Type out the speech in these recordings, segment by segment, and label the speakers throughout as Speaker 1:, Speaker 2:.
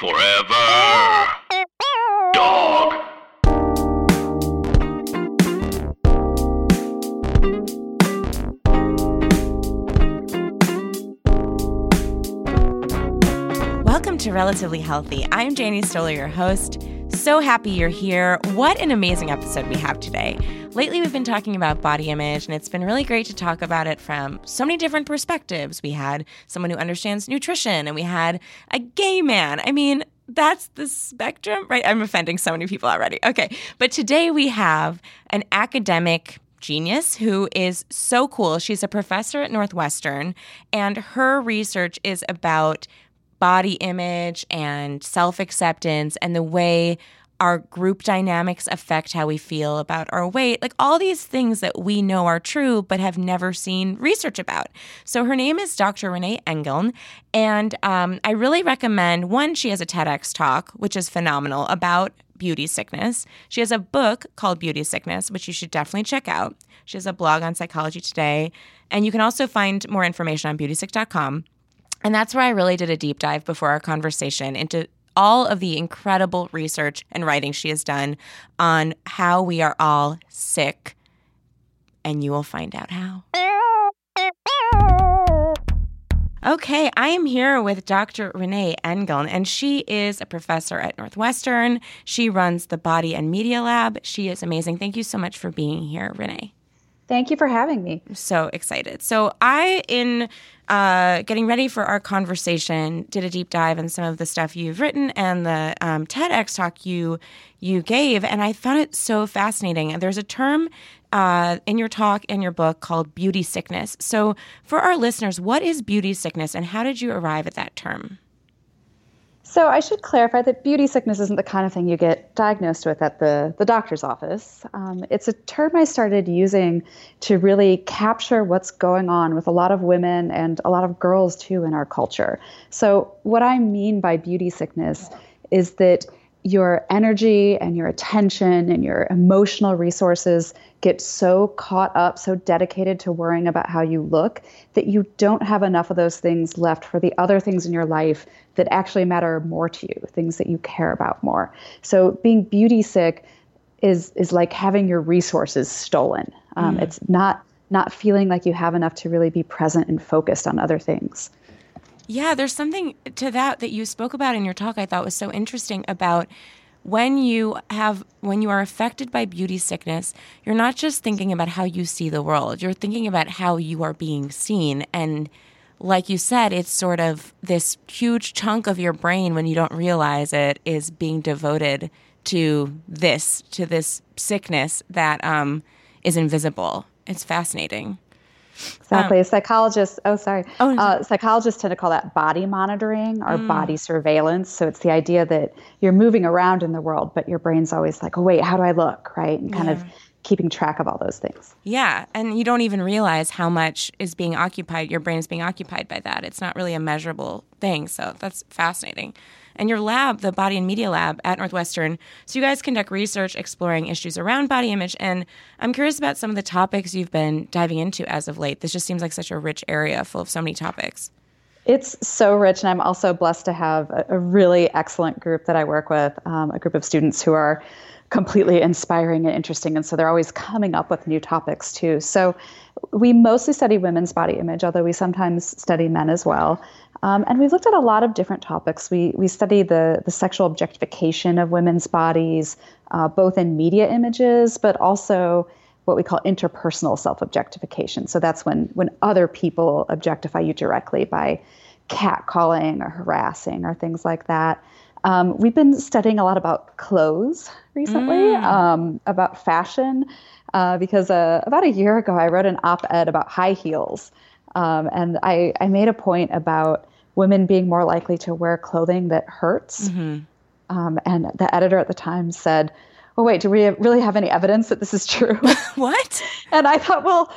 Speaker 1: Forever. Dog.
Speaker 2: Welcome to Relatively Healthy. I'm Janie Stoller, your host. So happy you're here. What an amazing episode we have today. Lately, we've been talking about body image, and it's been really great to talk about it from so many different perspectives. We had someone who understands nutrition, and we had a gay man. I mean, that's the spectrum, right? I'm offending so many people already. Okay. But today we have an academic genius who is so cool. She's a professor at Northwestern, and her research is about body image and self acceptance and the way our group dynamics affect how we feel about our weight, like all these things that we know are true but have never seen research about. So her name is Dr. Renee Engeln, and um, I really recommend one, she has a TEDx talk, which is phenomenal about beauty sickness. She has a book called Beauty Sickness, which you should definitely check out. She has a blog on Psychology Today, and you can also find more information on beautysick.com. And that's where I really did a deep dive before our conversation into all of the incredible research and writing she has done on how we are all sick. And you will find out how. Okay, I am here with Dr. Renee Engeln, and she is a professor at Northwestern. She runs the Body and Media Lab. She is amazing. Thank you so much for being here, Renee.
Speaker 3: Thank you for having me.
Speaker 2: So excited. So, I, in uh, getting ready for our conversation, did a deep dive in some of the stuff you've written and the um, TEDx talk you you gave, and I found it so fascinating. And There's a term uh, in your talk in your book called beauty sickness. So, for our listeners, what is beauty sickness, and how did you arrive at that term?
Speaker 3: So I should clarify that beauty sickness isn't the kind of thing you get diagnosed with at the, the doctor's office. Um, it's a term I started using to really capture what's going on with a lot of women and a lot of girls too in our culture. So what I mean by beauty sickness is that your energy and your attention and your emotional resources get so caught up, so dedicated to worrying about how you look that you don't have enough of those things left for the other things in your life that actually matter more to you, things that you care about more. So being beauty sick is is like having your resources stolen. Um, mm. It's not not feeling like you have enough to really be present and focused on other things.
Speaker 2: Yeah, there's something to that that you spoke about in your talk I thought was so interesting about when you have when you are affected by beauty sickness, you're not just thinking about how you see the world. You're thinking about how you are being seen and like you said, it's sort of this huge chunk of your brain when you don't realize it is being devoted to this, to this sickness that um, is invisible. It's fascinating.
Speaker 3: Exactly. Um, psychologists, oh, sorry. Oh, uh, psychologists tend to call that body monitoring or mm. body surveillance. So it's the idea that you're moving around in the world, but your brain's always like, oh, wait, how do I look? Right. And kind yeah. of keeping track of all those things.
Speaker 2: Yeah. And you don't even realize how much is being occupied. Your brain is being occupied by that. It's not really a measurable thing. So that's fascinating and your lab, the Body and Media Lab at Northwestern. So you guys conduct research exploring issues around body image. And I'm curious about some of the topics you've been diving into as of late. This just seems like such a rich area full of so many topics.
Speaker 3: It's so rich, and I'm also blessed to have a, a really excellent group that I work with, um, a group of students who are completely inspiring and interesting. And so they're always coming up with new topics too. So we mostly study women's body image, although we sometimes study men as well. Um, and we've looked at a lot of different topics. We, we study the, the sexual objectification of women's bodies, uh, both in media images, but also what we call interpersonal self objectification. So that's when, when other people objectify you directly by catcalling or harassing or things like that. Um, we've been studying a lot about clothes recently, mm. um, about fashion, uh, because uh, about a year ago I wrote an op ed about high heels. Um, and I, I made a point about women being more likely to wear clothing that hurts. Mm-hmm. Um, and the editor at the time said, Oh, wait, do we really have any evidence that this is true?
Speaker 2: what?
Speaker 3: And I thought, well,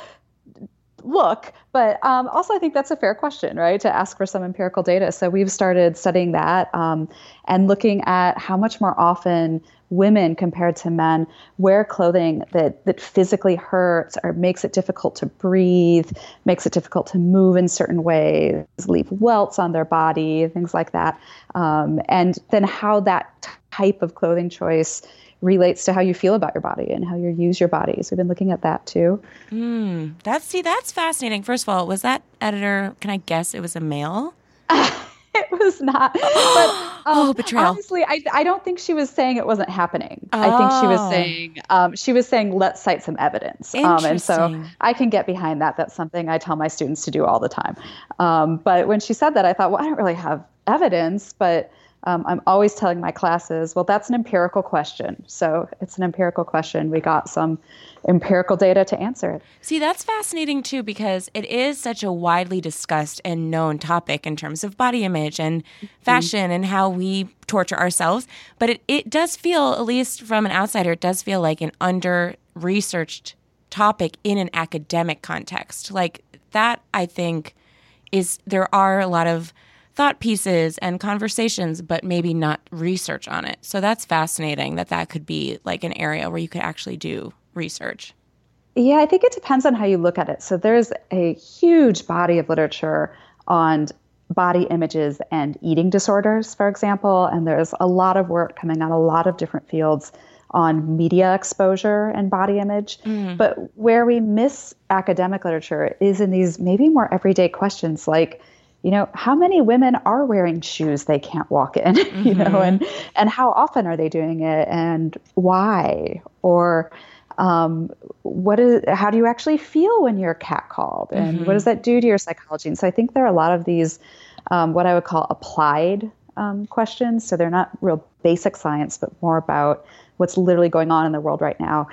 Speaker 3: look. But um, also, I think that's a fair question, right? To ask for some empirical data. So we've started studying that um, and looking at how much more often women compared to men wear clothing that that physically hurts or makes it difficult to breathe, makes it difficult to move in certain ways, leave welts on their body, things like that. Um, and then how that type of clothing choice relates to how you feel about your body and how you use your body. So we've been looking at that too.
Speaker 2: Mm, that's see, that's fascinating. First of all, was that editor? Can I guess it was a male?
Speaker 3: it was not. But
Speaker 2: um, oh, betrayal.
Speaker 3: Honestly, I, I don't think she was saying it wasn't happening. Oh. I think she was oh. saying um, she was saying let's cite some evidence. Um, and so I can get behind that. That's something I tell my students to do all the time. Um, but when she said that, I thought, well, I don't really have evidence, but um, I'm always telling my classes, well, that's an empirical question. So it's an empirical question. We got some empirical data to answer it.
Speaker 2: See, that's fascinating too, because it is such a widely discussed and known topic in terms of body image and mm-hmm. fashion mm-hmm. and how we torture ourselves. But it, it does feel, at least from an outsider, it does feel like an under researched topic in an academic context. Like that, I think, is there are a lot of thought pieces and conversations, but maybe not research on it. So that's fascinating that that could be like an area where you could actually do research.
Speaker 3: Yeah, I think it depends on how you look at it. So there's a huge body of literature on body images and eating disorders, for example, and there's a lot of work coming out a lot of different fields on media exposure and body image. Mm. But where we miss academic literature is in these maybe more everyday questions like you know how many women are wearing shoes they can't walk in mm-hmm. you know mm-hmm. and and how often are they doing it and why or um, what is how do you actually feel when you're catcalled and mm-hmm. what does that do to your psychology and so i think there are a lot of these um, what i would call applied um, questions so they're not real basic science but more about what's literally going on in the world right now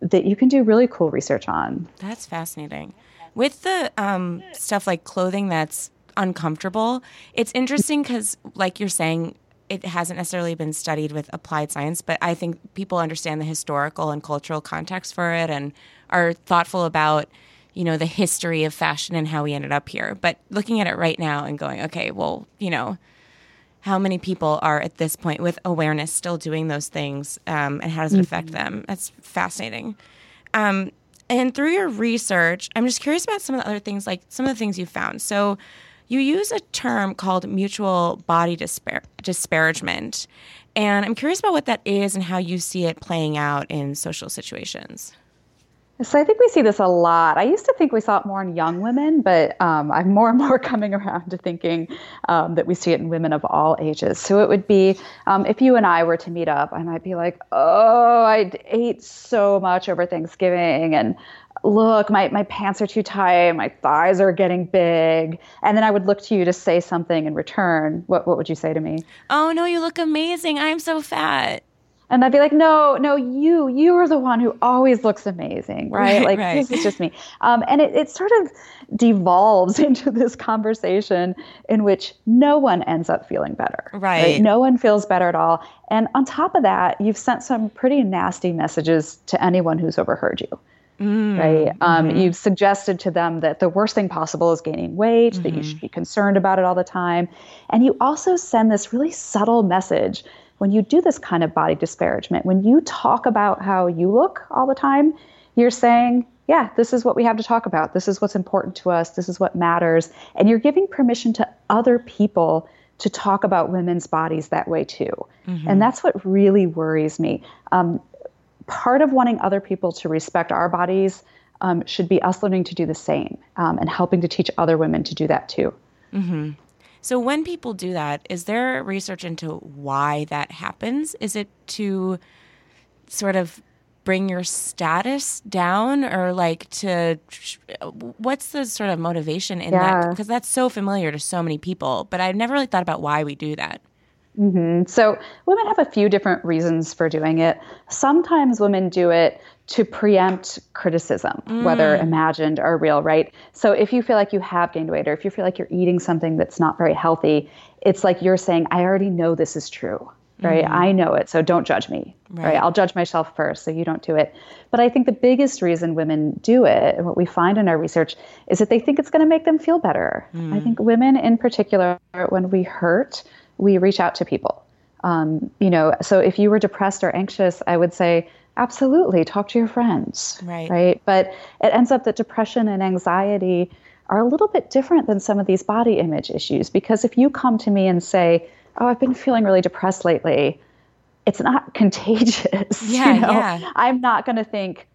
Speaker 3: that you can do really cool research on
Speaker 2: that's fascinating with the um, stuff like clothing that's uncomfortable. It's interesting because, like you're saying, it hasn't necessarily been studied with applied science, but I think people understand the historical and cultural context for it and are thoughtful about, you know, the history of fashion and how we ended up here. But looking at it right now and going, okay, well, you know, how many people are at this point with awareness still doing those things um, and how does it affect mm-hmm. them? That's fascinating. Um, and through your research, I'm just curious about some of the other things, like some of the things you found. So, you use a term called mutual body dispar- disparagement. And I'm curious about what that is and how you see it playing out in social situations.
Speaker 3: So I think we see this a lot. I used to think we saw it more in young women, but um, I'm more and more coming around to thinking um, that we see it in women of all ages. So it would be um, if you and I were to meet up, I might be like, "Oh, I ate so much over Thanksgiving, and look, my, my pants are too tight, my thighs are getting big. And then I would look to you to say something in return. What, what would you say to me?
Speaker 2: Oh, no, you look amazing. I'm so fat.
Speaker 3: And I'd be like, no, no, you, you are the one who always looks amazing, right? right like right. this is just me. Um, and it, it sort of devolves into this conversation in which no one ends up feeling better.
Speaker 2: Right. right.
Speaker 3: No one feels better at all. And on top of that, you've sent some pretty nasty messages to anyone who's overheard you. Mm, right? Um, mm-hmm. You've suggested to them that the worst thing possible is gaining weight, mm-hmm. that you should mm-hmm. be concerned about it all the time. And you also send this really subtle message when you do this kind of body disparagement. When you talk about how you look all the time, you're saying, yeah, this is what we have to talk about. This is what's important to us. This is what matters. And you're giving permission to other people to talk about women's bodies that way too. Mm-hmm. And that's what really worries me. Um, part of wanting other people to respect our bodies um, should be us learning to do the same um, and helping to teach other women to do that too.
Speaker 2: Mm-hmm. So, when people do that, is there research into why that happens? Is it to sort of bring your status down or like to what's the sort of motivation in yeah. that because that's so familiar to so many people but i've never really thought about why we do that
Speaker 3: mm-hmm. so women have a few different reasons for doing it sometimes women do it to preempt criticism mm. whether imagined or real right so if you feel like you have gained weight or if you feel like you're eating something that's not very healthy it's like you're saying i already know this is true right? Mm-hmm. I know it, so don't judge me, right. right. I'll judge myself first, so you don't do it. But I think the biggest reason women do it, and what we find in our research, is that they think it's going to make them feel better. Mm-hmm. I think women in particular, when we hurt, we reach out to people. Um, you know, so if you were depressed or anxious, I would say, absolutely, talk to your friends,
Speaker 2: right?
Speaker 3: Right. But it ends up that depression and anxiety are a little bit different than some of these body image issues because if you come to me and say, oh, I've been feeling really depressed lately, it's not contagious.
Speaker 2: Yeah, you know? yeah.
Speaker 3: I'm not going to think,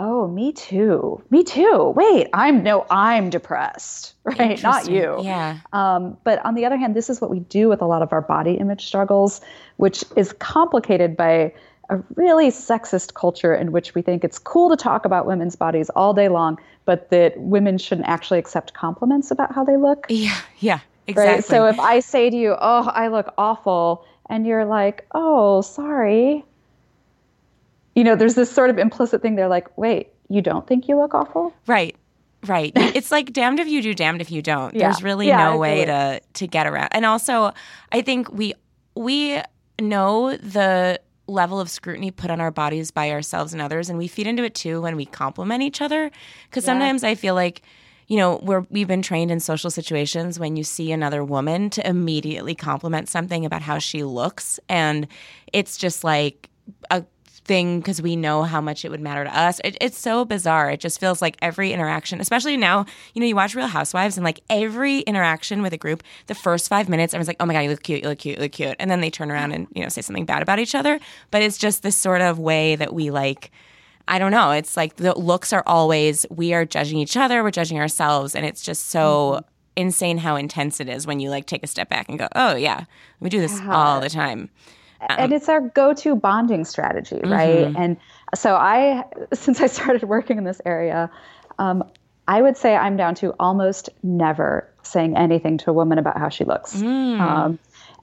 Speaker 3: oh, me too. Me too. Wait, I'm no, I'm depressed, right? Not you.
Speaker 2: Yeah.
Speaker 3: Um, but on the other hand, this is what we do with a lot of our body image struggles, which is complicated by a really sexist culture in which we think it's cool to talk about women's bodies all day long, but that women shouldn't actually accept compliments about how they look.
Speaker 2: Yeah, yeah. Exactly. Right?
Speaker 3: So if I say to you, "Oh, I look awful," and you're like, "Oh, sorry," you know, there's this sort of implicit thing. They're like, "Wait, you don't think you look awful?"
Speaker 2: Right. Right. it's like damned if you do, damned if you don't. Yeah. There's really yeah, no way to to get around. And also, I think we we know the level of scrutiny put on our bodies by ourselves and others and we feed into it too when we compliment each other because yeah. sometimes I feel like you know, we're, we've been trained in social situations when you see another woman to immediately compliment something about how she looks. And it's just like a thing because we know how much it would matter to us. It, it's so bizarre. It just feels like every interaction, especially now, you know, you watch Real Housewives and like every interaction with a group, the first five minutes, everyone's like, oh my God, you look cute, you look cute, you look cute. And then they turn around and, you know, say something bad about each other. But it's just this sort of way that we like, I don't know. It's like the looks are always we are judging each other, we're judging ourselves, and it's just so mm-hmm. insane how intense it is when you like take a step back and go, "Oh yeah, we do this all the time."
Speaker 3: Um, and it's our go-to bonding strategy, right? Mm-hmm. And so I, since I started working in this area, um, I would say I'm down to almost never saying anything to a woman about how she looks. Mm. Um,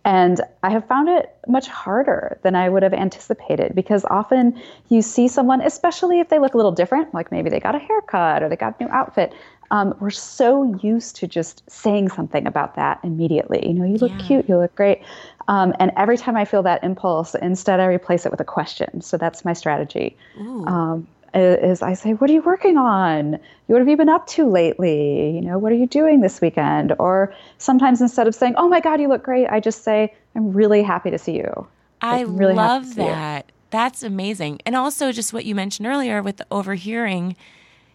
Speaker 3: and I have found it much harder than I would have anticipated because often you see someone, especially if they look a little different, like maybe they got a haircut or they got a new outfit. Um, we're so used to just saying something about that immediately. You know, you look yeah. cute, you look great. Um, and every time I feel that impulse, instead I replace it with a question. So that's my strategy. Um, is I say, What are you working on? What have you been up to lately? You know, what are you doing this weekend? Or sometimes instead of saying, Oh my God, you look great, I just say, I'm really happy to see you.
Speaker 2: I really love that. You. That's amazing. And also, just what you mentioned earlier with the overhearing,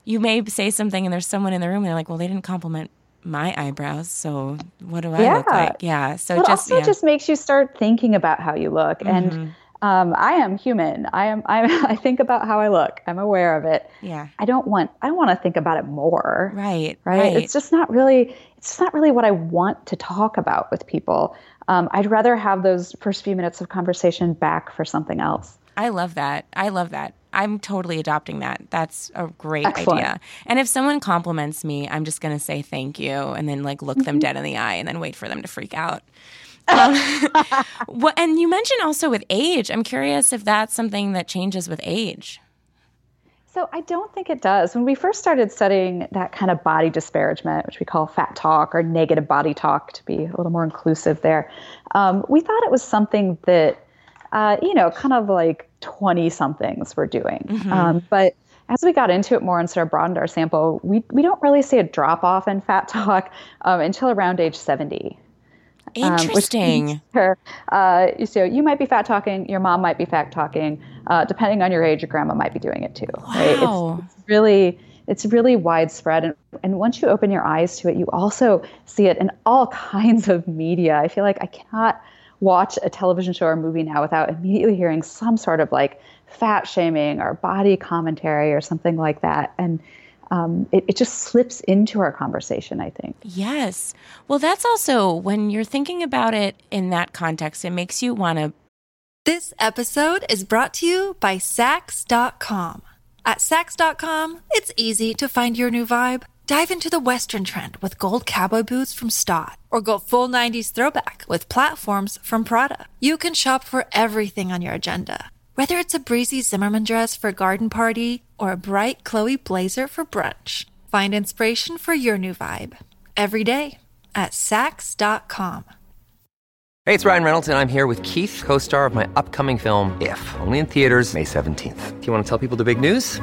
Speaker 2: you may say something and there's someone in the room and they're like, Well, they didn't compliment my eyebrows, so what do I yeah. look like? Yeah. So
Speaker 3: it
Speaker 2: just
Speaker 3: also
Speaker 2: yeah.
Speaker 3: just makes you start thinking about how you look. Mm-hmm. And um, I am human. I am. I, I think about how I look. I'm aware of it.
Speaker 2: Yeah.
Speaker 3: I don't want. I want to think about it more.
Speaker 2: Right,
Speaker 3: right. Right. It's just not really. It's not really what I want to talk about with people. Um, I'd rather have those first few minutes of conversation back for something else.
Speaker 2: I love that. I love that. I'm totally adopting that. That's a great
Speaker 3: Excellent.
Speaker 2: idea. And if someone compliments me, I'm just going to say thank you and then like look them mm-hmm. dead in the eye and then wait for them to freak out. Um, what, and you mentioned also with age. I'm curious if that's something that changes with age.
Speaker 3: So I don't think it does. When we first started studying that kind of body disparagement, which we call fat talk or negative body talk to be a little more inclusive there, um, we thought it was something that, uh, you know, kind of like 20 somethings were doing. Mm-hmm. Um, but as we got into it more and sort of broadened our sample, we, we don't really see a drop off in fat talk um, until around age 70.
Speaker 2: Interesting.
Speaker 3: Um, uh, so you might be fat talking, your mom might be fat talking. Uh, depending on your age, your grandma might be doing it too.
Speaker 2: Wow.
Speaker 3: Right? It's, it's, really it's really widespread. And, and once you open your eyes to it, you also see it in all kinds of media. I feel like I cannot watch a television show or movie now without immediately hearing some sort of like fat shaming or body commentary or something like that. And um, it, it just slips into our conversation, I think.
Speaker 2: Yes. Well, that's also when you're thinking about it in that context, it makes you want to.
Speaker 4: This episode is brought to you by Saks.com. At Saks.com, it's easy to find your new vibe. Dive into the Western trend with gold cowboy boots from Staud, or go full 90s throwback with platforms from Prada. You can shop for everything on your agenda, whether it's a breezy Zimmermann dress for a garden party or a bright Chloe blazer for brunch. Find inspiration for your new vibe every day at Saks.com.
Speaker 5: Hey, it's Ryan Reynolds, and I'm here with Keith, co star of my upcoming film, If, only in theaters, May 17th. Do you want to tell people the big news?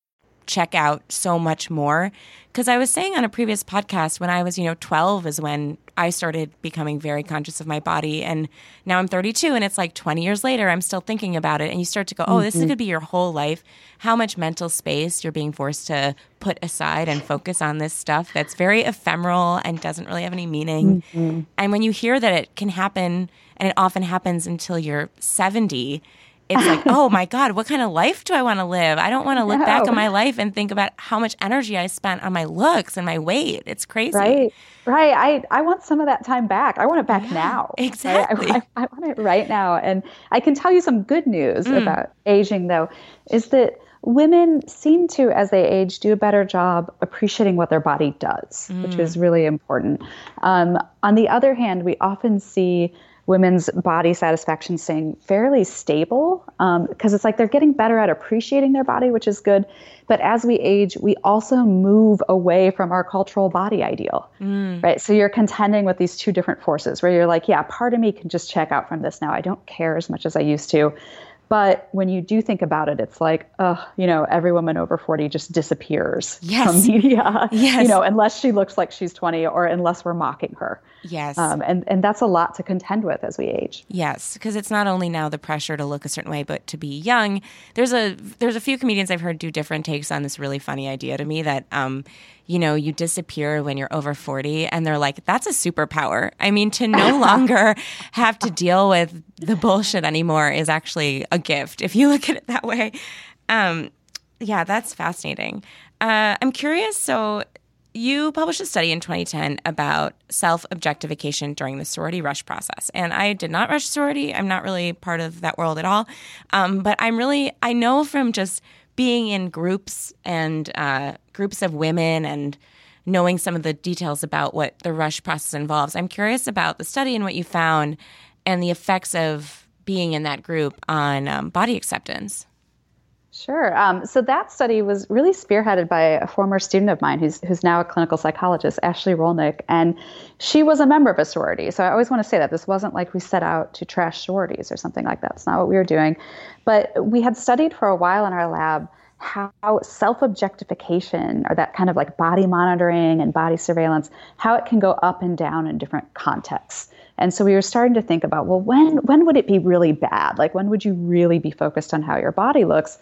Speaker 2: check out so much more. Because I was saying on a previous podcast, when I was, you know, 12 is when I started becoming very conscious of my body. And now I'm 32, and it's like 20 years later, I'm still thinking about it. And you start to go, oh, this is going to be your whole life. How much mental space you're being forced to put aside and focus on this stuff that's very ephemeral and doesn't really have any meaning. Mm-hmm. And when you hear that it can happen, and it often happens until you're 70, it's like, oh my God, what kind of life do I want to live? I don't want to look no. back on my life and think about how much energy I spent on my looks and my weight. It's crazy.
Speaker 3: Right. Right. I, I want some of that time back. I want it back yeah, now.
Speaker 2: Exactly.
Speaker 3: I, I, I, want it right now. And I can tell you some good news mm. about aging, though, is that women seem to, as they age, do a better job appreciating what their body does, mm. which is really important. Um, on the other hand, we often see women's body satisfaction staying fairly stable because um, it's like they're getting better at appreciating their body, which is good. But as we age, we also move away from our cultural body ideal, mm. right? So you're contending with these two different forces where you're like, yeah, part of me can just check out from this now. I don't care as much as I used to. But when you do think about it, it's like, oh, you know, every woman over 40 just disappears
Speaker 2: yes.
Speaker 3: from media.
Speaker 2: Yes.
Speaker 3: You know, unless she looks like she's 20 or unless we're mocking her.
Speaker 2: Yes.
Speaker 3: Um, and, and that's a lot to contend with as we age.
Speaker 2: Yes, because it's not only now the pressure to look a certain way, but to be young. There's a there's a few comedians I've heard do different takes on this really funny idea to me that um, you know, you disappear when you're over 40 and they're like, that's a superpower. I mean, to no longer have to deal with the bullshit anymore is actually a gift if you look at it that way. Um, yeah, that's fascinating. Uh, I'm curious. So, you published a study in 2010 about self objectification during the sorority rush process. And I did not rush sorority. I'm not really part of that world at all. Um, but I'm really, I know from just being in groups and uh, groups of women and knowing some of the details about what the rush process involves, I'm curious about the study and what you found and the effects of being in that group on um, body acceptance.
Speaker 3: Sure. Um, so that study was really spearheaded by a former student of mine who's, who's now a clinical psychologist, Ashley Rolnick, and she was a member of a sorority. So I always want to say that this wasn't like we set out to trash sororities or something like that. It's not what we were doing. But we had studied for a while in our lab how self objectification or that kind of like body monitoring and body surveillance, how it can go up and down in different contexts. And so we were starting to think about, well, when when would it be really bad? Like when would you really be focused on how your body looks?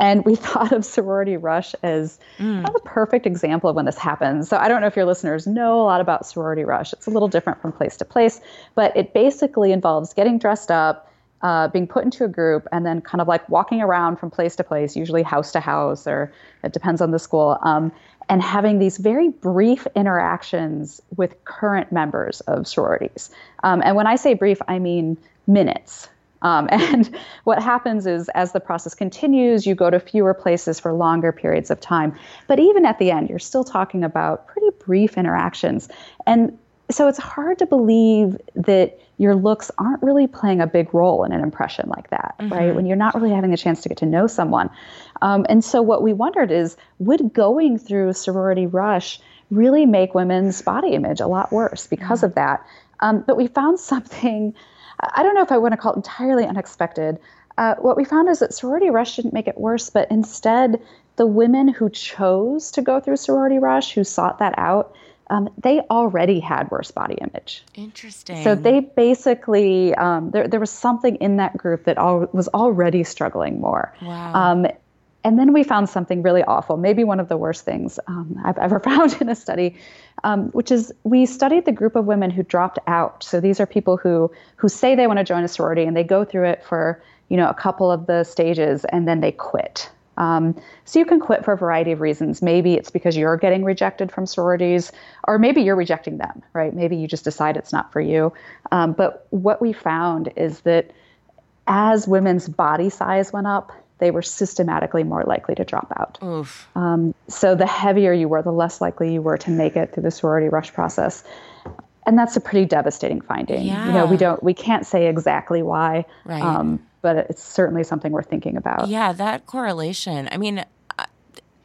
Speaker 3: And we thought of sorority rush as mm. a perfect example of when this happens. So I don't know if your listeners know a lot about sorority rush. It's a little different from place to place, but it basically involves getting dressed up, uh, being put into a group, and then kind of like walking around from place to place, usually house to house, or it depends on the school. Um, and having these very brief interactions with current members of sororities. Um, and when I say brief, I mean minutes. Um, and what happens is, as the process continues, you go to fewer places for longer periods of time. But even at the end, you're still talking about pretty brief interactions. And so it's hard to believe that your looks aren't really playing a big role in an impression like that, mm-hmm. right? When you're not really having the chance to get to know someone. Um, and so what we wondered is would going through sorority rush really make women's body image a lot worse because mm-hmm. of that? Um, but we found something, I don't know if I want to call it entirely unexpected. Uh, what we found is that sorority rush didn't make it worse, but instead, the women who chose to go through sorority rush, who sought that out, um, they already had worse body image.
Speaker 2: Interesting.
Speaker 3: So they basically, um, there, there was something in that group that all, was already struggling more.
Speaker 2: Wow.
Speaker 3: Um, and then we found something really awful, maybe one of the worst things um, I've ever found in a study, um, which is we studied the group of women who dropped out. So these are people who who say they want to join a sorority and they go through it for you know a couple of the stages and then they quit. Um, so you can quit for a variety of reasons. Maybe it's because you're getting rejected from sororities, or maybe you're rejecting them, right? Maybe you just decide it's not for you. Um, but what we found is that as women's body size went up, they were systematically more likely to drop out. Um, so the heavier you were, the less likely you were to make it through the sorority rush process. And that's a pretty devastating finding.
Speaker 2: Yeah.
Speaker 3: You know, we don't, we can't say exactly why.
Speaker 2: Right.
Speaker 3: Um, but it's certainly something we're thinking about.
Speaker 2: Yeah, that correlation. I mean, uh,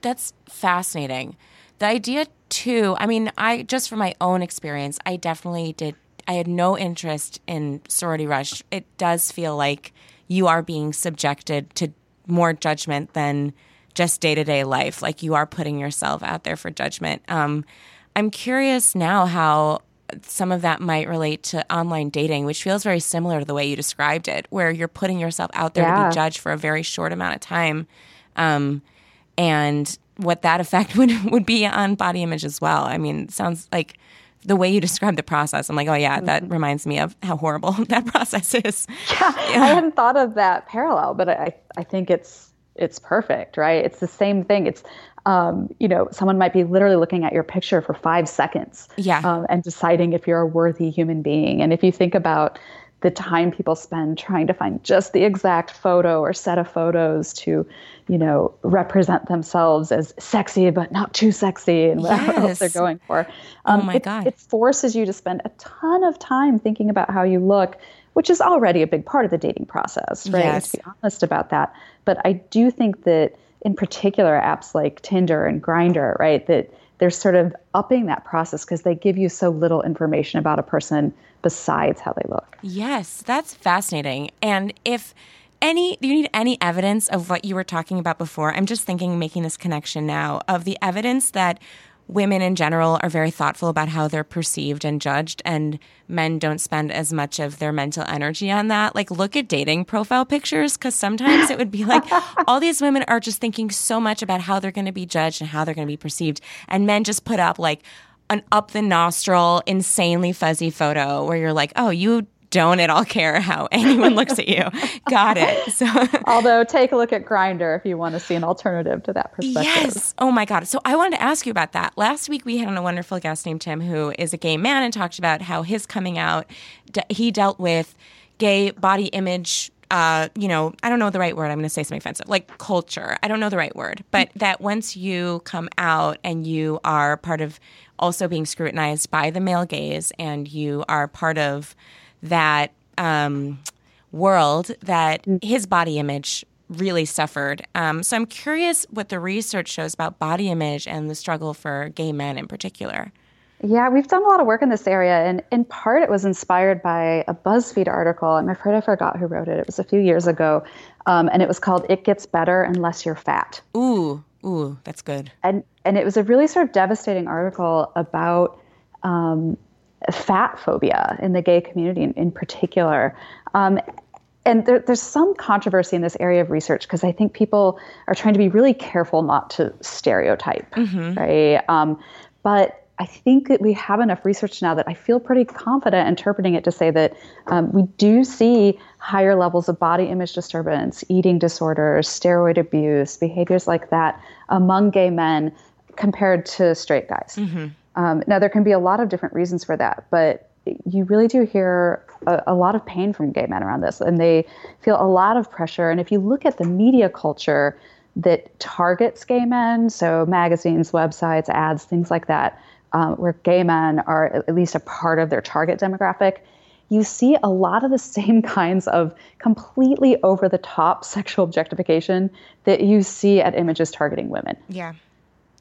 Speaker 2: that's fascinating. The idea, too, I mean, I just from my own experience, I definitely did, I had no interest in sorority rush. It does feel like you are being subjected to more judgment than just day to day life. Like you are putting yourself out there for judgment. Um, I'm curious now how some of that might relate to online dating, which feels very similar to the way you described it, where you're putting yourself out there yeah. to be judged for a very short amount of time. Um, and what that effect would, would be on body image as well. I mean, sounds like the way you describe the process, I'm like, oh yeah, that mm-hmm. reminds me of how horrible that process is.
Speaker 3: Yeah, yeah, I hadn't thought of that parallel, but I, I think it's it's perfect, right? It's the same thing. It's um, you know, someone might be literally looking at your picture for five seconds,
Speaker 2: yeah,
Speaker 3: um, and deciding if you're a worthy human being. And if you think about the time people spend trying to find just the exact photo or set of photos to, you know, represent themselves as sexy but not too sexy and whatever yes. else they're going for.
Speaker 2: Oh um, oh my
Speaker 3: it,
Speaker 2: God.
Speaker 3: It forces you to spend a ton of time thinking about how you look, which is already a big part of the dating process, right?
Speaker 2: Yes.
Speaker 3: Let's be honest about that. But I do think that in particular apps like Tinder and Grindr, right, that they're sort of upping that process because they give you so little information about a person besides how they look.
Speaker 2: Yes, that's fascinating. And if any do you need any evidence of what you were talking about before? I'm just thinking making this connection now of the evidence that women in general are very thoughtful about how they're perceived and judged and men don't spend as much of their mental energy on that. Like look at dating profile pictures because sometimes it would be like all these women are just thinking so much about how they're going to be judged and how they're going to be perceived. And men just put up like an up the nostril insanely fuzzy photo where you're like oh you don't at all care how anyone looks at you. Got it. So,
Speaker 3: although take a look at Grindr if you want to see an alternative to that perspective.
Speaker 2: Yes. Oh my God. So I wanted to ask you about that. Last week we had on a wonderful guest named Tim who is a gay man and talked about how his coming out. He dealt with gay body image uh, you know, I don't know the right word. I'm going to say something offensive, like culture. I don't know the right word, but that once you come out and you are part of also being scrutinized by the male gaze and you are part of that um, world that mm. his body image really suffered. Um, so I'm curious what the research shows about body image and the struggle for gay men in particular.
Speaker 3: Yeah, we've done a lot of work in this area, and in part it was inspired by a BuzzFeed article. I'm afraid I forgot who wrote it. It was a few years ago, um, and it was called "It Gets Better Unless You're Fat."
Speaker 2: Ooh, ooh, that's good.
Speaker 3: And and it was a really sort of devastating article about um, fat phobia in the gay community in, in particular. Um, and there, there's some controversy in this area of research because I think people are trying to be really careful not to stereotype, mm-hmm. right? Um, but I think that we have enough research now that I feel pretty confident interpreting it to say that um, we do see higher levels of body image disturbance, eating disorders, steroid abuse, behaviors like that among gay men compared to straight guys. Um, now, there can be a lot of different reasons for that, but you really do hear a, a, lot of pain from gay men around this, and they feel a lot of pressure. And if you look at the media culture that targets gay men, so magazines, websites, ads, things like that, um, where gay men are at least a part of their target demographic, you see a lot of the same kinds of completely over the top sexual objectification that you see at images targeting women.
Speaker 2: Yeah.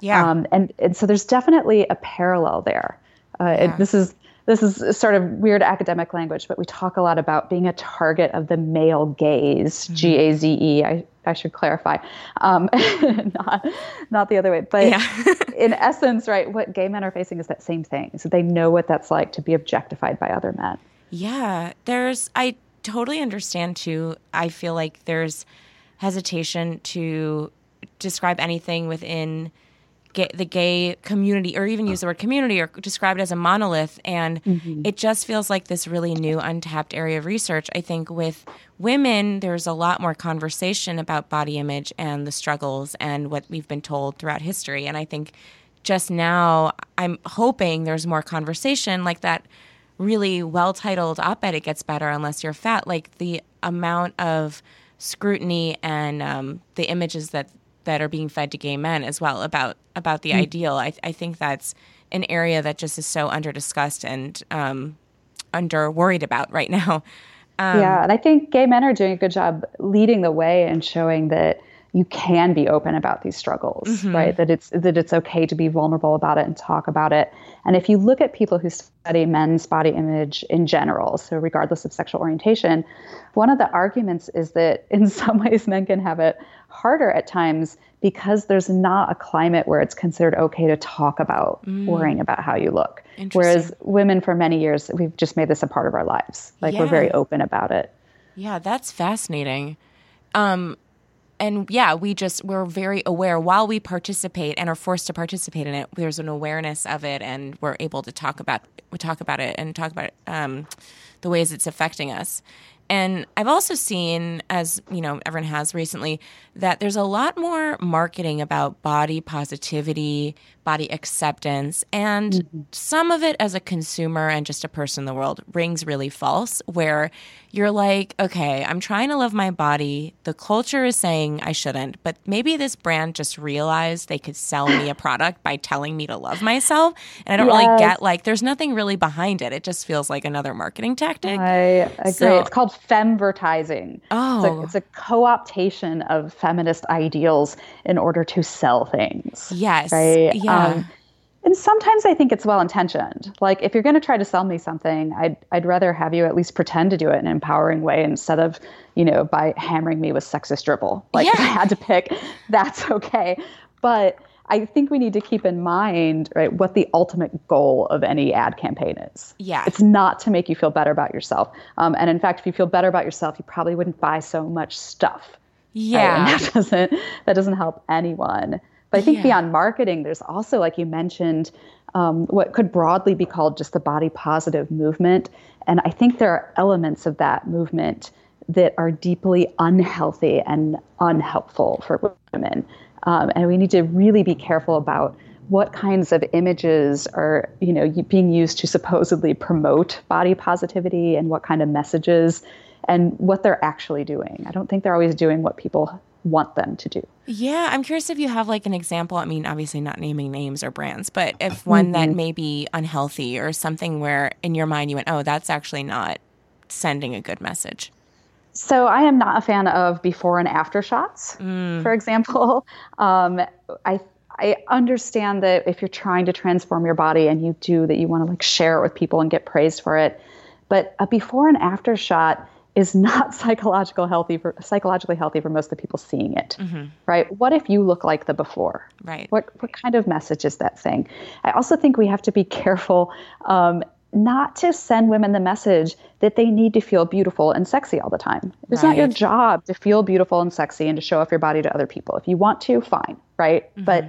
Speaker 2: Yeah.
Speaker 3: Um, and, and so there's definitely a parallel there. Uh, yeah. it, this is this is sort of weird academic language, but we talk a lot about being a target of the male gaze, mm-hmm. G A Z E. I I should clarify, um, not not the other way. But yeah. in essence, right, what gay men are facing is that same thing. So they know what that's like to be objectified by other men.
Speaker 2: Yeah, there's. I totally understand too. I feel like there's hesitation to describe anything within gay, the gay community or even use the word community or describe it as a monolith. And mm-hmm. it just feels like this really new, untapped area of research. I think with women, there's a lot more conversation about body image and the struggles and what we've been told throughout history. And I think just now, I'm hoping there's more conversation like that really well titled op ed, It Gets Better Unless You're Fat. Like the amount of scrutiny and um, the images that that are being fed to gay men as well about about the mm. ideal. I, I think that's an area that just is so under discussed and um, under worried about right now.
Speaker 3: Um, yeah, and I think gay men are doing a good job leading the way and showing that you can be open about these struggles, mm-hmm. right? That it's that it's okay to be vulnerable about it and talk about it. And if you look at people who study men's body image in general, so regardless of sexual orientation, one of the arguments is that in some ways men can have it harder at times because there's not a climate where it's considered okay to talk about mm. worrying about how you look. Whereas women, for many years, we've just made this a part of our lives. Like yeah. we're very open about it.
Speaker 2: Yeah, that's fascinating. Um, and yeah, we just we're very aware while we participate and are forced to participate in it. There's an awareness of it, and we're able to talk about we talk about it and talk about it, um, the ways it's affecting us. And I've also seen, as you know, everyone has recently, that there's a lot more marketing about body positivity, body acceptance, and mm-hmm. some of it as a consumer and just a person in the world rings really false, where you're like, okay, I'm trying to love my body. The culture is saying I shouldn't, but maybe this brand just realized they could sell me a product by telling me to love myself. And I don't yes. really get like, there's nothing really behind it. It just feels like another marketing tactic.
Speaker 3: I agree. So, it's called femvertising.
Speaker 2: Oh.
Speaker 3: It's a, it's a co optation of feminist ideals in order to sell things.
Speaker 2: Yes.
Speaker 3: Right.
Speaker 2: Yeah. Um,
Speaker 3: and sometimes I think it's well intentioned. Like if you're going to try to sell me something, I'd I'd rather have you at least pretend to do it in an empowering way instead of, you know, by hammering me with sexist dribble. Like yeah. if I had to pick, that's okay. But I think we need to keep in mind, right, what the ultimate goal of any ad campaign is.
Speaker 2: Yeah.
Speaker 3: It's not to make you feel better about yourself. Um, and in fact, if you feel better about yourself, you probably wouldn't buy so much stuff.
Speaker 2: Yeah.
Speaker 3: Right? And that doesn't that doesn't help anyone. But I think yeah. beyond marketing, there's also, like you mentioned, um, what could broadly be called just the body positive movement. And I think there are elements of that movement that are deeply unhealthy and unhelpful for women. Um, and we need to really be careful about what kinds of images are you know being used to supposedly promote body positivity and what kind of messages and what they're actually doing. I don't think they're always doing what people want them to do.
Speaker 2: Yeah, I'm curious if you have like an example. I mean, obviously not naming names or brands, but if one mm-hmm. that may be unhealthy or something where in your mind you went, oh, that's actually not sending a good message.
Speaker 3: So I am not a fan of before and after shots, mm. for example. Um, I I understand that if you're trying to transform your body and you do that, you want to like share it with people and get praised for it. But a before and after shot is not psychological healthy for psychologically healthy for most of the people seeing it mm-hmm. right? What if you look like the before?
Speaker 2: Right.
Speaker 3: What what kind of message is that thing i also think we have to be careful um, not to send women the message that they need to feel beautiful and sexy all the time. It's right. not your job to feel beautiful and sexy and to show off your body to other people. If you want to fine right? Mm-hmm. but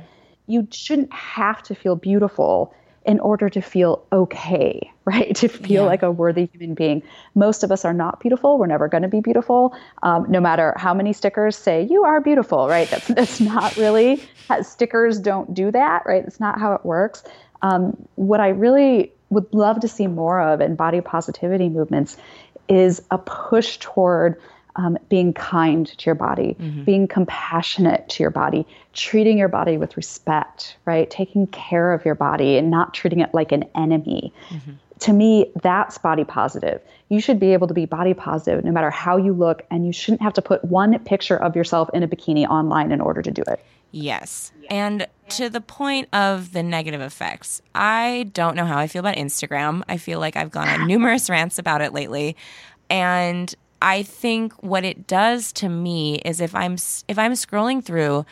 Speaker 3: you shouldn't have to feel beautiful in order to feel okay, right? To feel
Speaker 2: Yeah.
Speaker 3: like a worthy human being. Most of us are not beautiful. We're never going to be beautiful, um, no matter how many stickers say you are beautiful, right? That's that's not really stickers don't do that, right? It's not how it works. Um, what I really would love to see more of in body positivity movements is a push toward um, being kind to your body, being compassionate to your body, treating your body with respect, right? Taking care of your body and not treating it like an enemy. To me, that's body positive. You should be able to be body positive no matter how you look, and you shouldn't have to put one picture of yourself in a bikini online in order to do it.
Speaker 2: Yes. And to the point of the negative effects, I don't know how I feel about Instagram. I feel like I've gone on numerous rants about it lately. And I think what it does to me is if I'm if I'm scrolling through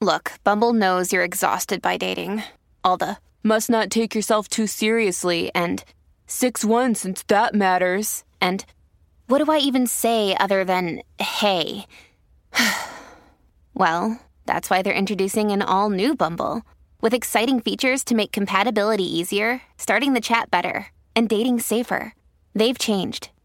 Speaker 6: Look, Bumble knows you're exhausted by dating. All the must not take yourself too seriously and 6 1 since that matters. And what do I even say other than hey? well, that's why they're introducing an all new Bumble with exciting features to make compatibility easier, starting the chat better, and dating safer. They've changed,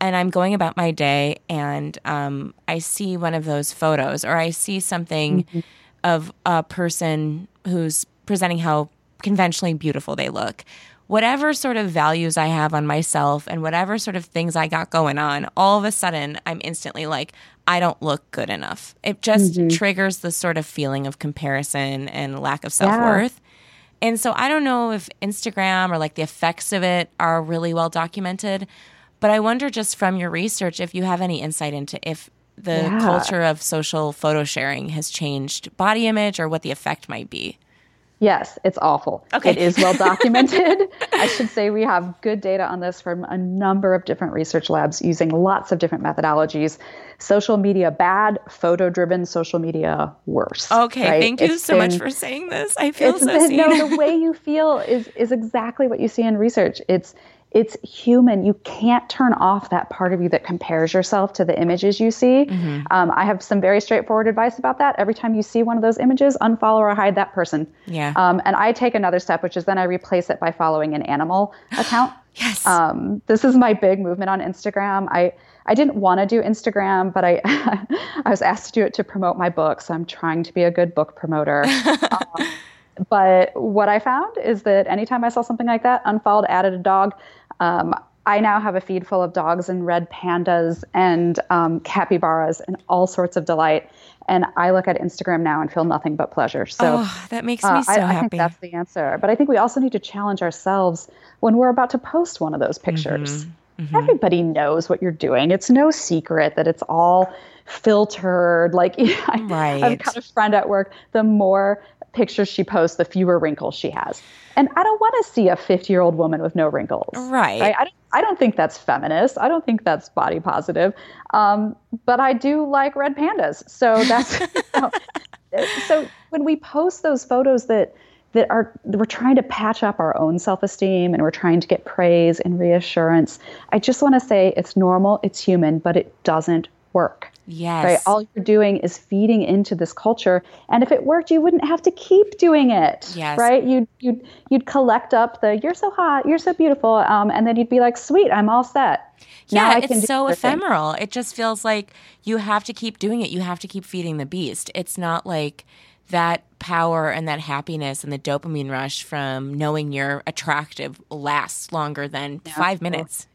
Speaker 2: And I'm going about my day and um, I see one of those photos or I see something of a person who's presenting how conventionally beautiful they look. Whatever sort of values I have on myself and whatever sort of things I got going on, all of a sudden I'm instantly like, I don't look good enough. It just triggers the sort of feeling of comparison and lack of self worth. And so I don't know if Instagram or like the effects of it are really well documented, but I wonder just from your research if you have any insight into if the
Speaker 3: Yeah.
Speaker 2: culture of social photo sharing has changed body image or what the effect might be.
Speaker 3: Yes, it's awful.
Speaker 2: Okay.
Speaker 3: It is well documented. I should say we have good data on this from a number of different research labs using lots of different methodologies. Social media bad, photo driven social media worse.
Speaker 2: Okay,
Speaker 3: right?
Speaker 2: thank you
Speaker 3: It's
Speaker 2: so much for saying this. I feel so
Speaker 3: been-
Speaker 2: seen.
Speaker 3: no, the way you feel is is exactly what you see in research. It's it's human. You can't turn off that part of you that compares yourself to the images you see.
Speaker 2: Mm-hmm.
Speaker 3: Um, I have some very straightforward advice about that. Every time you see one of those images, unfollow or hide that person.
Speaker 2: Yeah.
Speaker 3: Um, and I take another step, which is then I replace it by following an animal account.
Speaker 2: yes.
Speaker 3: Um, this is my big movement on Instagram. I I didn't want to do Instagram, but I I was asked to do it to promote my book, so I'm trying to be a good book promoter. But what I found is that anytime I saw something like that, unfollowed, added a dog. Um, I now have a feed full of dogs and red pandas and um, capybaras and all sorts of delight. And I look at Instagram now and feel nothing but pleasure. So
Speaker 2: oh, that makes
Speaker 3: uh,
Speaker 2: me so
Speaker 3: I, I think
Speaker 2: happy.
Speaker 3: that's the answer. But I think we also need to challenge ourselves when we're about to post one of those pictures.
Speaker 2: Mm-hmm.
Speaker 3: Everybody knows what you're doing. It's no secret that it's all filtered. Like I,
Speaker 2: Right.
Speaker 3: I've got a friend at work. The more pictures she posts, the fewer wrinkles she has. And I don't want to see a 50 year old woman with no wrinkles.
Speaker 2: Right.
Speaker 3: I, don't, I don't think that's feminist. I don't think that's body positive. Um, but I do like red pandas. So that's. you know, so when we post those photos that that are we're trying to patch up our own self-esteem and we're trying to get praise and reassurance i just want to say it's normal it's human but it doesn't work
Speaker 2: yes.
Speaker 3: right all you're doing is feeding into this culture and if it worked you wouldn't have to keep doing it
Speaker 2: Yes.
Speaker 3: right you'd you'd you'd collect up the you're so hot you're so beautiful um, and then you'd be like sweet i'm all set Now
Speaker 2: Yeah, it's so ephemeral. It just feels like you have to keep doing it. You have to keep feeding the beast. It's not like that power and that happiness and the dopamine rush from knowing you're attractive lasts longer than five minutes.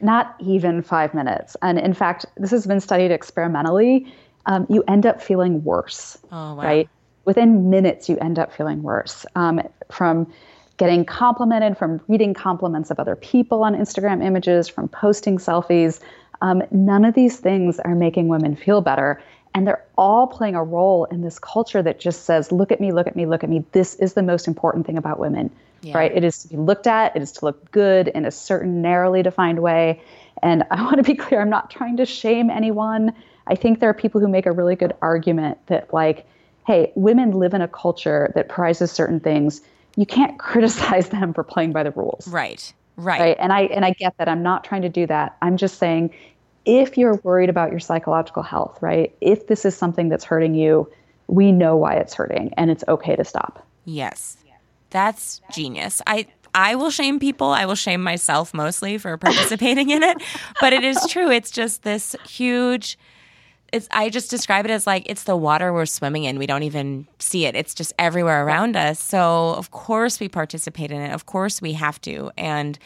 Speaker 3: Not even five minutes. And in fact, this has been studied experimentally. Um, you end up feeling worse,
Speaker 2: Oh, wow.
Speaker 3: right? Within minutes, you end up feeling worse um, from getting complimented, from reading compliments of other people on Instagram images, from posting selfies. Um, none of these things are making women feel better. And they're all playing a role in this culture that just says, look at me, look at me, look at me. This is the most important thing about women,
Speaker 2: Yeah.
Speaker 3: right? It is to be looked at, it is to look good in a certain narrowly defined way. And I want to be clear, I'm not trying to shame anyone. I think there are people who make a really good argument that, like, hey, women live in a culture that prizes certain things. You can't criticize them for playing by the rules.
Speaker 2: Right. Right.
Speaker 3: Right. And I and I get that. I'm not trying to do that. I'm just saying if you're worried about your psychological health, right? If this is something that's hurting you, we know why it's hurting and it's okay to stop.
Speaker 2: Yes. That's genius. I I will shame people. I will shame myself mostly for participating in it, but it is true. It's just this huge it's I just describe it as like it's the water we're swimming in. We don't even see it. It's just everywhere around us. So of course we participate in it. Of course we have to. And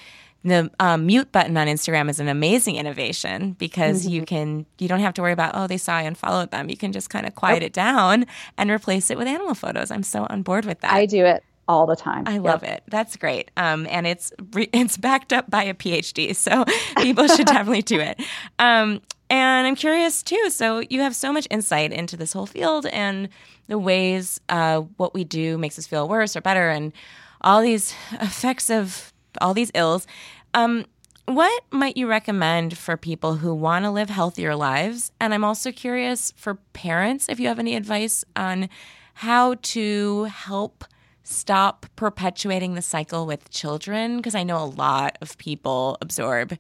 Speaker 2: the um, mute button on Instagram is an amazing innovation because you can you don't have to worry about oh they saw I unfollowed them. You can just kind of quiet it down and replace it with animal photos. I'm so on board with that.
Speaker 3: I do it all the time.
Speaker 2: I love it. That's great. Um, and it's re- it's backed up by a PhD, so people should definitely do it. Um, and I'm curious too. So you have so much insight into this whole field and the ways uh, what we do makes us feel worse or better, and all these effects of all these ills. Um, what might you recommend for people who want to live healthier lives? And I'm also curious for parents if you have any advice on how to help stop perpetuating the cycle with children because I know a lot of people absorb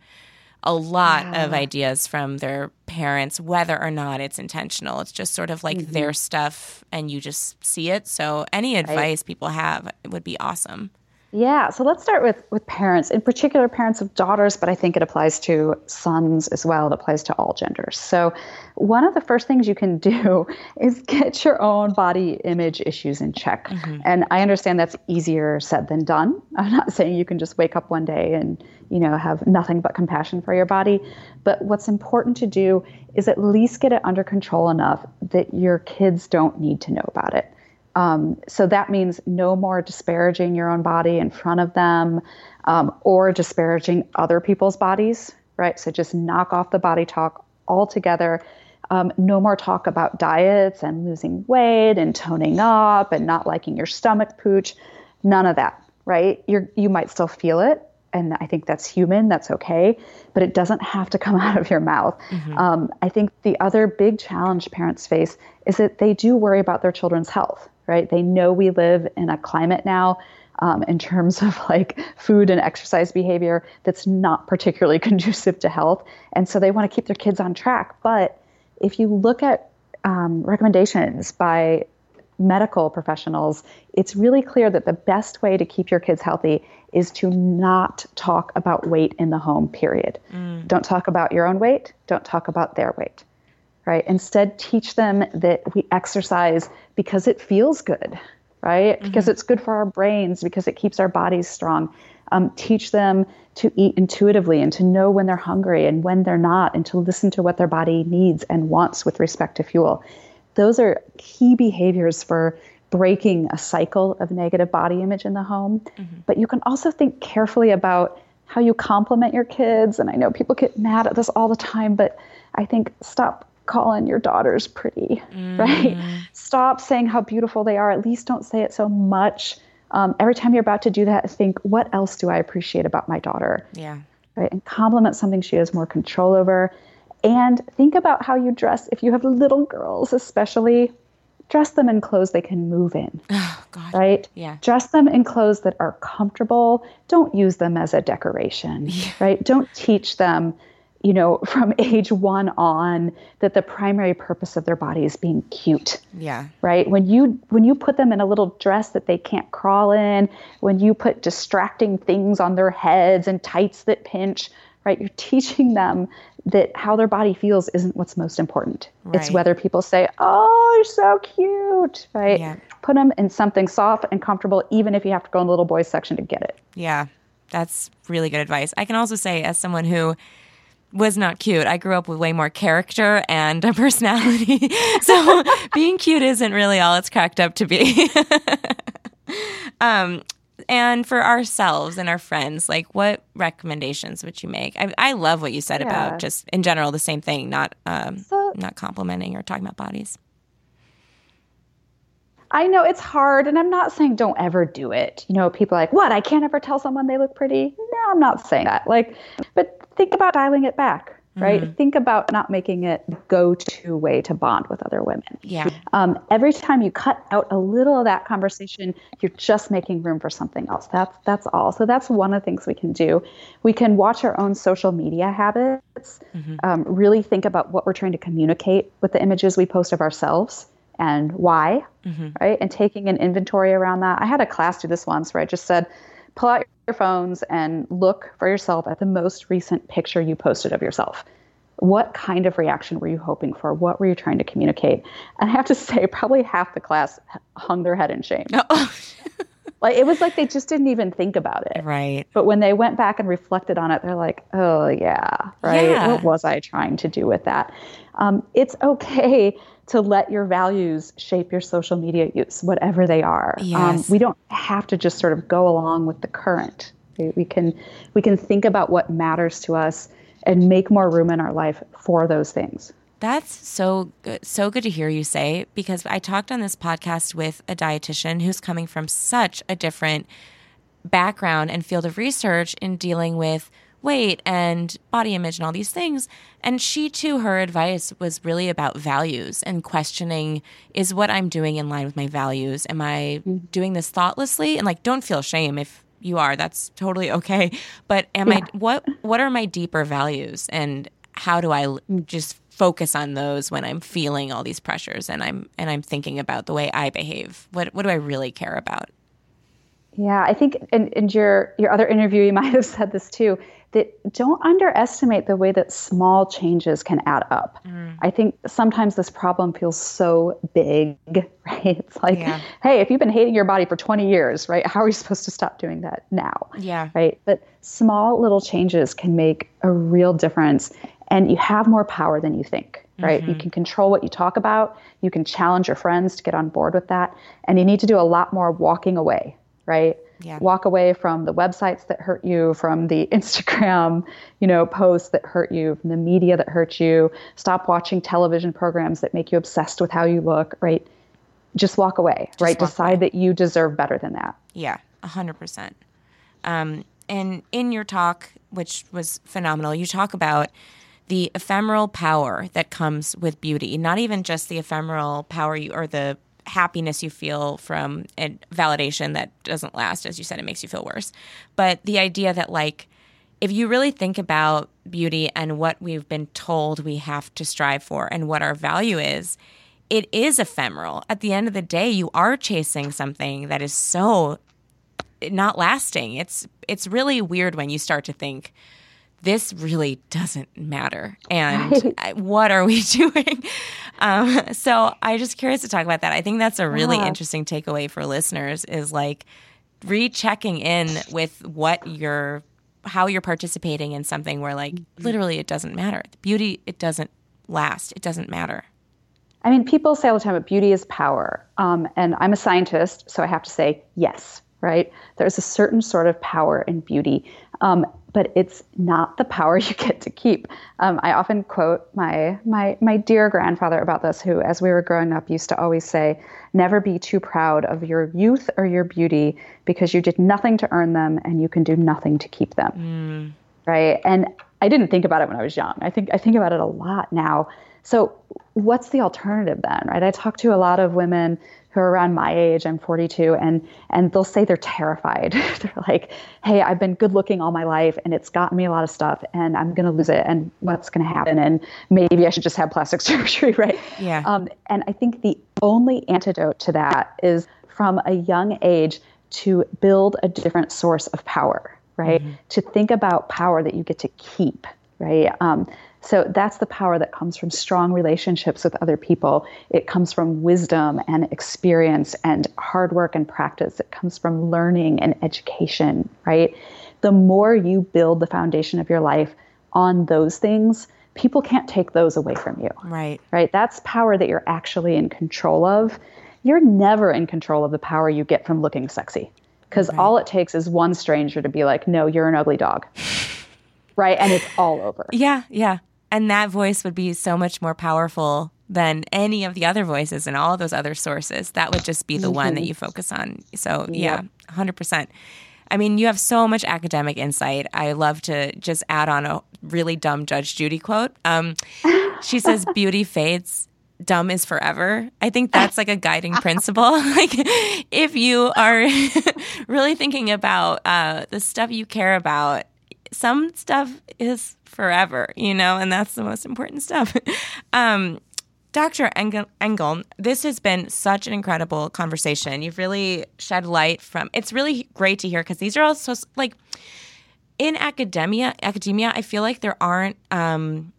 Speaker 2: a lot of ideas from their parents whether or not it's intentional. It's just sort of like their stuff and you just see it. So any advice people have would be awesome
Speaker 3: Yeah, so let's start with with parents, in particular parents of daughters, but I think it applies to sons as well. It applies to all genders. So, one of the first things you can do is get your own body image issues in check. Mm-hmm. And I understand that's easier said than done. I'm not saying you can just wake up one day and, you know, have nothing but compassion for your body, but what's important to do is at least get it under control enough that your kids don't need to know about it. Um, so that means no more disparaging your own body in front of them um, or disparaging other people's bodies, right? So just knock off the body talk altogether. Um, no more talk about diets and losing weight and toning up and not liking your stomach pooch. None of that, right? You're, you might still feel it. And I think that's human, that's okay, but it doesn't have to come out of your mouth. Um, I think the other big challenge parents face is that they do worry about their children's health, right? They know we live in a climate now um, in terms of like food and exercise behavior that's not particularly conducive to health. And so they want to keep their kids on track. But if you look at um, recommendations by medical professionals, it's really clear that the best way to keep your kids healthy is to not talk about weight in the home, period. Don't talk about your own weight, don't talk about their weight, right? Instead, teach them that we exercise because it feels good, right? Because it's good for our brains, because it keeps our bodies strong. Um, teach them to eat intuitively and to know when they're hungry and when they're not, and to listen to what their body needs and wants with respect to fuel. Those are key behaviors for breaking a cycle of negative body image in the home. But you can also think carefully about how you compliment your kids. And I know people get mad at this all the time, but I think stop calling your daughters pretty, right? Stop saying how beautiful they are. At least don't say it so much. Um, every time you're about to do that, think, what else do I appreciate about my daughter?
Speaker 2: yeah
Speaker 3: right? And compliment something she has more control over. And think about how you dress. If you have little girls, especially, dress them in clothes they can move in,
Speaker 2: oh god
Speaker 3: right?
Speaker 2: Yeah.
Speaker 3: Dress them in clothes that are comfortable. Don't use them as a decoration, right? Don't teach them, you know, from age one on that the primary purpose of their body is being cute
Speaker 2: yeah
Speaker 3: right when you when you put them in a little dress that they can't crawl in when you put distracting things on their heads and tights that pinch right? You're teaching them that how their body feels isn't what's most important. Right. It's whether people say, "Oh, you're so cute," right? Yeah. Put them in something soft and comfortable, even if you have to go in the little boys section to get it.
Speaker 2: Yeah, that's really good advice. I can also say, as someone who was not cute. I grew up with way more character and a personality. so being cute isn't really all it's cracked up to be. um, and for ourselves and our friends, like what recommendations would you make? I, I love what you said yeah. about just in general the same thing, not um, so, not complimenting or talking about bodies.
Speaker 3: I know it's hard, and I'm not saying don't ever do it. You know, people like, what? I can't ever tell someone they look pretty. No, I'm not saying that. Like, but think about dialing it back right? Mm-hmm. Think about not making it go-to way to bond with other women.
Speaker 2: Yeah.
Speaker 3: Um, every time you cut out a little of that conversation, you're just making room for something else. That's that's all. So that's one of the things we can do. We can watch our own social media habits. Mm-hmm. Um, really think about what we're trying to communicate with the images we post of ourselves and why, mm-hmm. right? And taking an inventory around that. I had a class do this once where I just said, pull out your phones and look for yourself at the most recent picture you posted of yourself. What kind of reaction were you hoping for? What were you trying to communicate? And I have to say, probably half the class hung their head in shame. Oh. Like it was like they just didn't even think about it.
Speaker 2: Right.
Speaker 3: But when they went back and reflected on it, they're like, oh, yeah, right. Yeah. What was I trying to do with that? Um, it's okay to let your values shape your social media use, whatever they are. Um, yes. Um, we don't have to just sort of go along with the current. We can we can think about what matters to us and make more room in our life for those things.
Speaker 2: That's so good, so good to hear you say because I talked on this podcast with a dietitian who's coming from such a different background and field of research in dealing with weight and body image and all these things. And she, too, her advice was really about values and questioning is what I'm doing in line with my values? Am I mm-hmm. doing this thoughtlessly? And like, don't feel shame if you are. That's totally okay. But am yeah. I, what, what are my deeper values? And how do I mm. just focus on those when I'm feeling all these pressures and I'm, and I'm thinking about the way I behave? What, what do I really care about?
Speaker 3: Yeah, I think in, in your your other interview, you might have said this too that don't underestimate the way that small changes can add up. Mm. I think sometimes this problem feels so big, right? It's like, yeah. hey, if you've been hating your body for 20 years, right, how are you supposed to stop doing that now?
Speaker 2: Yeah.
Speaker 3: Right. But small little changes can make a real difference, and you have more power than you think. Right. Mm-hmm. You can control what you talk about. You can challenge your friends to get on board with that. And you need to do a lot more walking away, right?
Speaker 2: Yeah.
Speaker 3: Walk away from the websites that hurt you, from the Instagram, you know, posts that hurt you, from the media that hurt you. Stop watching television programs that make you obsessed with how you look, right? Just walk away, Just right? Walk Decide away. that you deserve better than that.
Speaker 2: Yeah, 100%. Um, and in your talk, which was phenomenal, you talk about the ephemeral power that comes with beauty, not even just the ephemeral power you, or the happiness you feel from a validation that doesn't last as you said it makes you feel worse but the idea that like if you really think about beauty and what we've been told we have to strive for and what our value is it is ephemeral. At the end of the day you are chasing something that is so not lasting. It's it's really weird when you start to think this really doesn't matter. And what are we doing? Um, so I'm just curious to talk about that. I think that's a really yeah. interesting takeaway for listeners is like rechecking in with what you're, how you're participating in something where like mm-hmm. literally it doesn't matter. The beauty, it doesn't last. It doesn't matter.
Speaker 3: I mean, people say all the time, but beauty is power. Um, and I'm a scientist, so I have to say yes, right? There's a certain sort of power in beauty. Um, but it's not the power you get to keep. Um, I often quote my my my dear grandfather about this, who, as we were growing up, used to always say, "Never be too proud of your youth or your beauty, because you did nothing to earn them, and you can do nothing to keep them." Mm. Right? And I didn't think about it when I was young. I think I think about it a lot now. So, what's the alternative then? Right? I talk to a lot of women who are around my age, I'm 42, and and they'll say they're terrified. they're like, "Hey, I've been good looking all my life, and it's gotten me a lot of stuff, and I'm gonna lose it, and what's gonna happen? And maybe I should just have plastic surgery, right?"
Speaker 2: Yeah.
Speaker 3: Um, and I think the only antidote to that is from a young age to build a different source of power, right? Mm-hmm. To think about power that you get to keep, right? Um, so that's the power that comes from strong relationships with other people. It comes from wisdom and experience and hard work and practice. It comes from learning and education, right? The more you build the foundation of your life on those things, people can't take those away from you.
Speaker 2: Right.
Speaker 3: Right. That's power that you're actually in control of. You're never in control of the power you get from looking sexy because right. all it takes is one stranger to be like, no, you're an ugly dog. right. And it's all over.
Speaker 2: Yeah. Yeah. And that voice would be so much more powerful than any of the other voices and all those other sources. That would just be the mm-hmm. one that you focus on. So, yeah, 100%. I mean, you have so much academic insight. I love to just add on a really dumb Judge Judy quote. Um, she says, Beauty fades, dumb is forever. I think that's like a guiding principle. like, if you are really thinking about uh, the stuff you care about, some stuff is forever, you know, and that's the most important stuff. um, Dr. Engeln, Engeln, this has been such an incredible conversation. You've really shed light from. It's really great to hear because these are all so like in academia. Academia, I feel like there aren't um,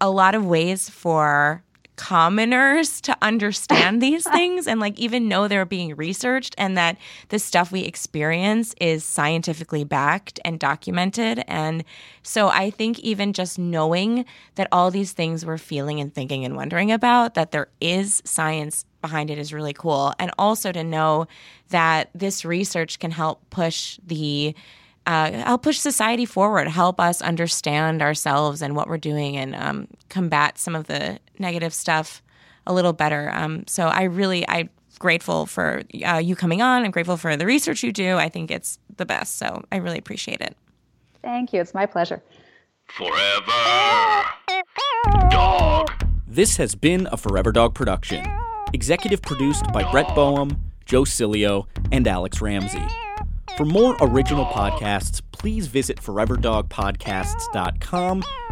Speaker 2: a lot of ways for commoners to understand these things and like even know they're being researched and that the stuff we experience is scientifically backed and documented. And so i think even just knowing that all these things we're feeling and thinking and wondering about that there is science behind it is really cool. And also to know that this research can help push the uh, help push society forward, help us understand ourselves and what we're doing, and um, combat some of the negative stuff a little better. Um, so I really, I'm grateful for uh, you coming on. I'm grateful for the research you do. I think it's the best. So I really appreciate it.
Speaker 3: Thank you. It's my pleasure.
Speaker 1: Forever Dog.
Speaker 7: This has been a Forever Dog production. Executive produced by Brett Boehm, Joe Cilio, and Alex Ramsey. For more original podcasts, please visit foreverdogpodcasts.com